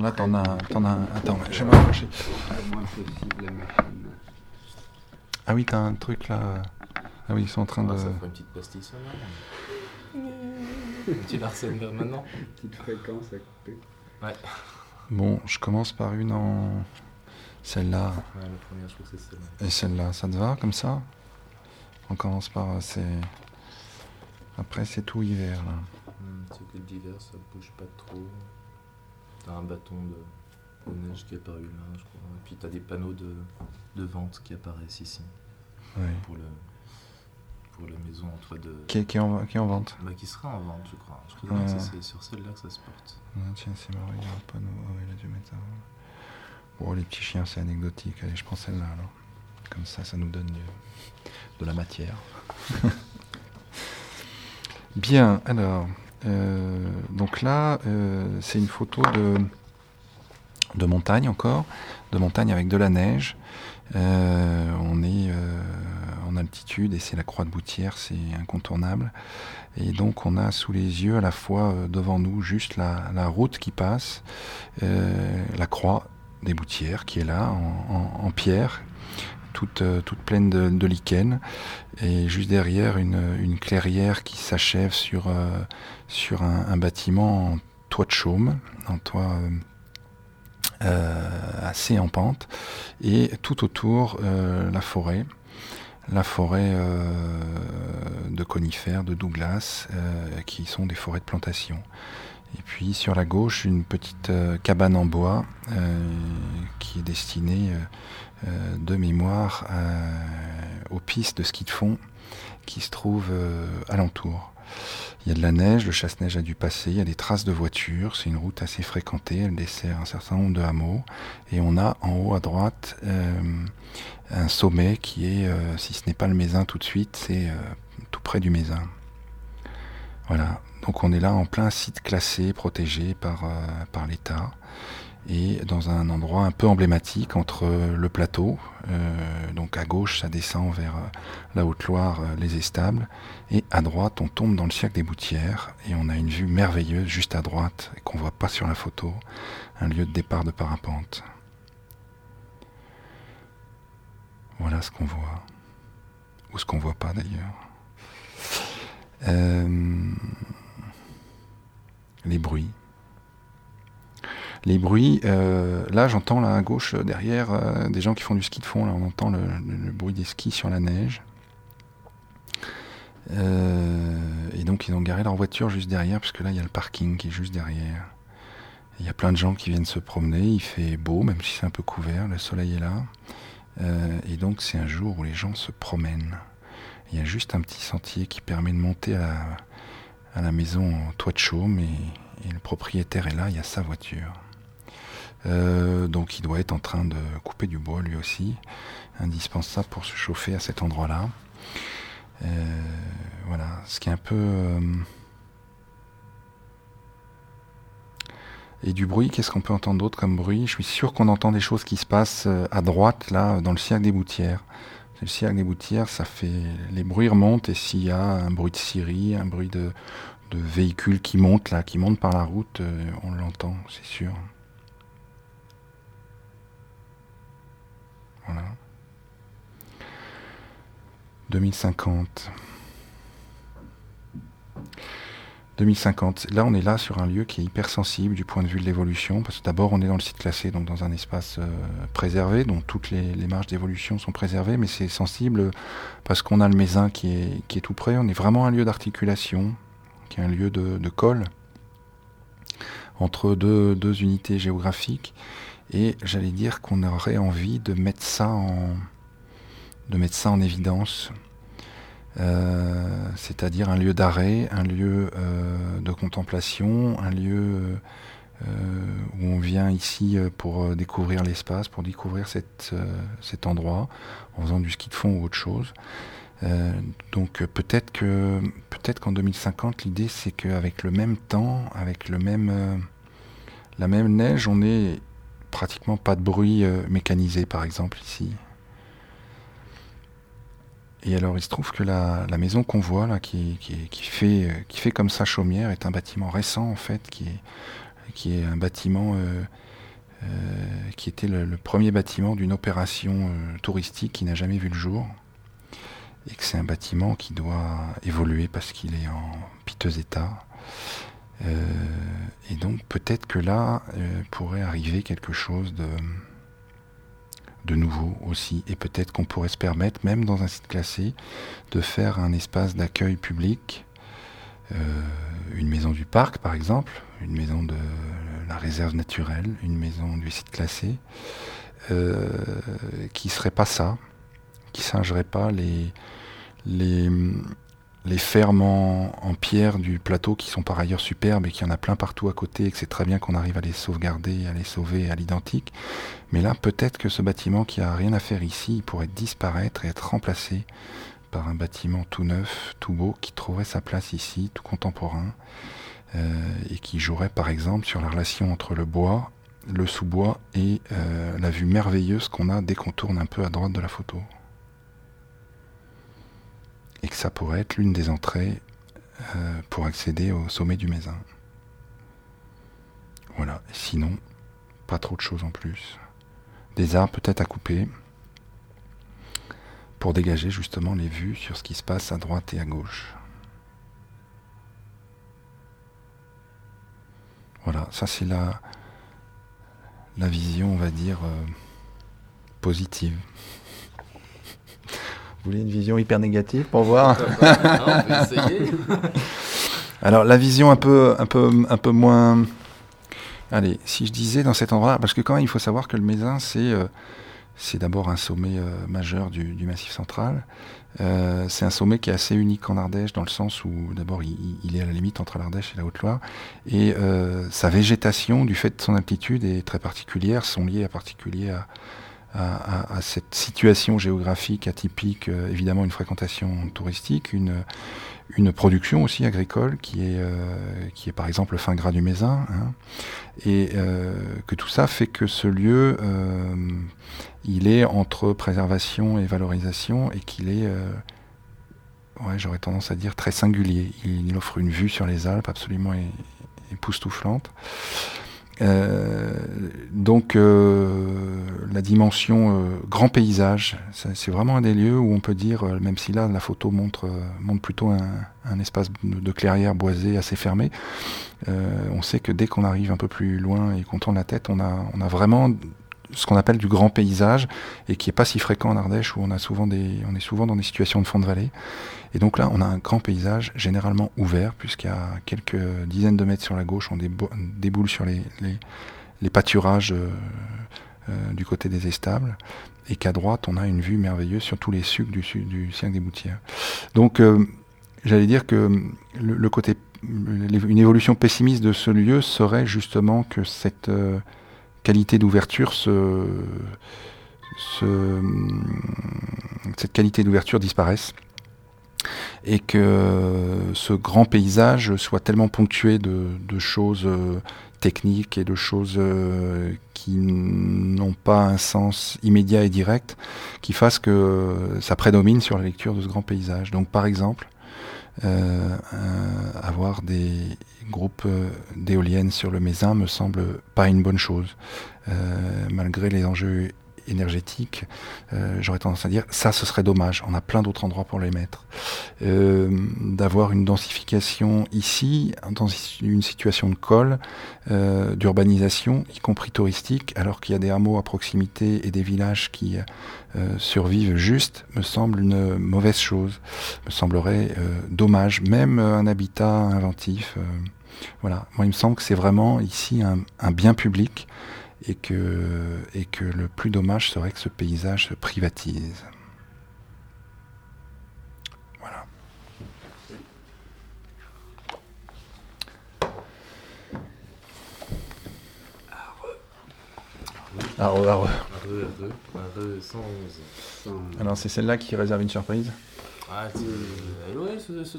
Là, t'en as, t'en as un. Attends, la machine. Ah oui, t'as un truc là. Ah oui, ils sont en train de. Ah, ça fera une petite pastille sonore. tu la recènes vers maintenant Petite fréquence à couper. Ouais. Bon, je commence par une en. Celle-là Ouais, la première, je trouve que c'est celle-là. et celle-là. Ça te va comme ça? On commence par. euh, C'est. Après, c'est tout hiver là. Hmm, tu sais que l'hiver, ça bouge pas trop. T'as un bâton de, de neige qui est apparu là, je crois. Et puis t'as des panneaux de, de vente qui apparaissent ici Ouais. pour, le, pour la maison en toit de. Qui, est- qui en, qui en vente Bah, qui sera en vente, je crois. Je crois Ouais. que c'est sur celle-là que ça se porte. Ah, Tiens, c'est marrant, il y a un panneau. Ah ouais, il a dû mettre ça. Bon, les petits chiens, c'est anecdotique. Allez, je prends celle-là alors. Comme ça, ça nous donne du- de la matière. Bien, alors. Euh, donc là, euh, c'est une photo de, montagne encore. De montagne avec de la neige. Euh, on est en altitude et c'est la croix de Boutière, c'est incontournable. Et donc on a sous les yeux à la fois devant nous juste la, route qui passe, la croix des Boutières qui est là en pierre, toute, euh, pleine de, de lichen, et juste derrière une, clairière qui s'achève sur, euh, sur un, bâtiment en toit de chaume, en toit euh, assez en pente, et tout autour la forêt. La forêt de conifères, de Douglas, qui sont des forêts de plantation. Et puis sur la gauche, une petite cabane en bois qui est destinée de mémoire euh, aux pistes de ski de fond qui se trouvent euh, alentour. Il y a de la neige, le chasse-neige a dû passer, il y a des traces de voitures, c'est une route assez fréquentée, elle dessert un certain nombre de hameaux. Et on a en haut à droite euh, un sommet qui est, euh, si ce n'est pas le Mézin tout de suite, c'est euh, tout près du Mézin. Voilà, donc on est là en plein site classé, protégé euh, par l'État, et dans un endroit un peu emblématique entre le plateau, euh, donc à gauche ça descend vers euh, la Haute-Loire, euh, les Estables, et à droite on tombe dans le cirque des Boutières, et on a une vue merveilleuse juste à droite, qu'on voit pas sur la photo, un lieu de départ de parapente. Voilà ce qu'on voit. Ou ce qu'on voit pas d'ailleurs. Euh, les bruits. Les bruits, euh, là j'entends là à gauche euh, derrière euh, des gens qui font du ski de fond, là on entend le, bruit des skis sur la neige. Et donc ils ont garé leur voiture juste derrière, parce que là il y a le parking qui est juste derrière. Il y a plein de gens qui viennent se promener, il fait beau, même si c'est un peu couvert, le soleil est là. Et donc c'est un jour où les gens se promènent. Il y a juste un petit sentier qui permet de monter à la, maison en toit de chaume et le propriétaire est là, il y a sa voiture. Euh, donc il doit être en train de couper du bois lui aussi, indispensable pour se chauffer à cet endroit-là. Euh, voilà, ce qui est un peu... euh, Et du bruit, qu'est-ce qu'on peut entendre d'autre comme bruit? Je suis sûr qu'on entend des choses qui se passent à droite, là, dans le cirque des Boutières. Le cirque des Boutières, ça fait. Les bruits remontent, et s'il y a un bruit de scierie, un bruit de, de véhicules qui montent, là, qui montent par la route, on l'entend, c'est sûr. Voilà. 2050. 2050. Là, on est là sur un lieu qui est hyper sensible du point de vue de l'évolution, parce que d'abord, on est dans le site classé, donc dans un espace euh, préservé, dont toutes les, marges d'évolution sont préservées, mais c'est sensible parce qu'on a le est, qui est tout près. On est vraiment un lieu d'articulation, qui est un lieu de, de colle entre deux, unités géographiques, et j'allais dire qu'on aurait envie de mettre ça en, mettre ça en évidence. Euh, c'est-à-dire un lieu d'arrêt, un lieu euh, de contemplation, un lieu euh, où on vient ici pour découvrir l'espace, pour découvrir cet endroit, en faisant du ski de fond ou autre chose. Euh, donc peut-être que peut-être qu'en 2050, l'idée c'est qu'avec le même temps, avec le même euh, la même neige, on ait pratiquement pas de bruit euh, mécanisé, par exemple ici. Et alors, il se trouve que la, la maison qu'on voit là, qui, qui, fait, qui fait comme ça chaumière, est un bâtiment récent en fait, qui est, qui est un bâtiment qui était le, premier bâtiment d'une opération touristique qui n'a jamais vu le jour. Et que c'est un bâtiment qui doit évoluer parce qu'il est en piteux état. et donc peut-être que là pourrait arriver quelque chose de, de nouveau aussi. Et peut-être qu'on pourrait se permettre, même dans un site classé, de faire un espace d'accueil public, euh, une maison du parc par exemple, une maison de la réserve naturelle, une maison du site classé, euh, qui serait pas ça, qui singerait pas les, les, fermes en, pierre du plateau qui sont par ailleurs superbes et qu'il y en a plein partout à côté et que c'est très bien qu'on arrive à les sauvegarder, à les sauver à l'identique. Mais là, peut-être que ce bâtiment qui a rien à faire ici, pourrait disparaître et être remplacé par un bâtiment tout neuf, tout beau, qui trouverait sa place ici, tout contemporain, euh, et qui jouerait par exemple sur la relation entre le bois, le sous-bois et euh, la vue merveilleuse qu'on a dès qu'on tourne un peu à droite de la photo et que ça pourrait être l'une des entrées euh, pour accéder au sommet du Mézin. Voilà, sinon, pas trop de choses en plus. Des arbres peut-être à couper pour dégager justement les vues sur ce qui se passe à droite et à gauche. Voilà, ça c'est la, la vision, on va dire, euh, positive. Vous voulez une vision hyper négative pour voir Alors la vision un peu, un peu, un peu moins. Allez, si je disais dans cet endroit, parce que quand même il faut savoir que le Mézin c'est euh, c'est d'abord un sommet euh, majeur du, Massif central. Euh, c'est un sommet qui est assez unique en Ardèche dans le sens où d'abord il, est à la limite entre l'Ardèche et la Haute-Loire et sa végétation du fait de son altitude est très particulière, sont liées à particulier à à, cette situation géographique atypique, euh, évidemment une fréquentation touristique, une, une production aussi agricole qui est, euh, qui est par exemple le fin gras du Mézin, hein, et euh, que tout ça fait que ce lieu, il est entre préservation et valorisation, et qu'il est, ouais, j'aurais tendance à dire, très singulier. Il, offre une vue sur les Alpes absolument époustouflante. Euh, donc euh, la dimension euh, grand paysage, c'est vraiment un des lieux où on peut dire, même si là la photo montre, montre plutôt un, espace de clairière boisée assez fermé, on sait que dès qu'on arrive un peu plus loin et qu'on tourne la tête, on a, on a vraiment ce qu'on appelle du grand paysage et qui est pas si fréquent en Ardèche où on a souvent des, on est souvent dans des situations de fond de vallée. Et donc là, on a un grand paysage généralement ouvert puisqu'à quelques dizaines de mètres sur la gauche, on déboule sur les, pâturages euh, euh, du côté des éstables et qu'à droite, on a une vue merveilleuse sur tous les sucs du, du cirque des Boutières. Donc, euh, j'allais dire que le, côté, une évolution pessimiste de ce lieu serait justement que cette qualité d'ouverture se, cette qualité d'ouverture disparaisse et que ce grand paysage soit tellement ponctué de, choses euh, techniques et de choses euh, qui n'ont pas un sens immédiat et direct, qui fasse que ça prédomine sur la lecture de ce grand paysage. Donc par exemple, euh, avoir des groupes euh, d'éoliennes sur le Mézin me semble pas une bonne chose, euh, malgré les enjeux énergétiques, euh, j'aurais tendance à dire ça ce serait dommage. On a plein d'autres endroits pour les mettre. Euh, D'avoir une densification ici, dans une situation de col, euh, d'urbanisation, y compris touristique, alors qu'il y a des hameaux à proximité et des villages qui survivent juste, me semble une mauvaise chose. Me semblerait dommage, même un habitat inventif. voilà, moi il me semble que c'est vraiment ici un bien public et que, et que le plus dommage serait que ce paysage se privatise. Voilà. Arre, arre. Arre, Alors c'est celle-là qui réserve une surprise ah, ouais, ce,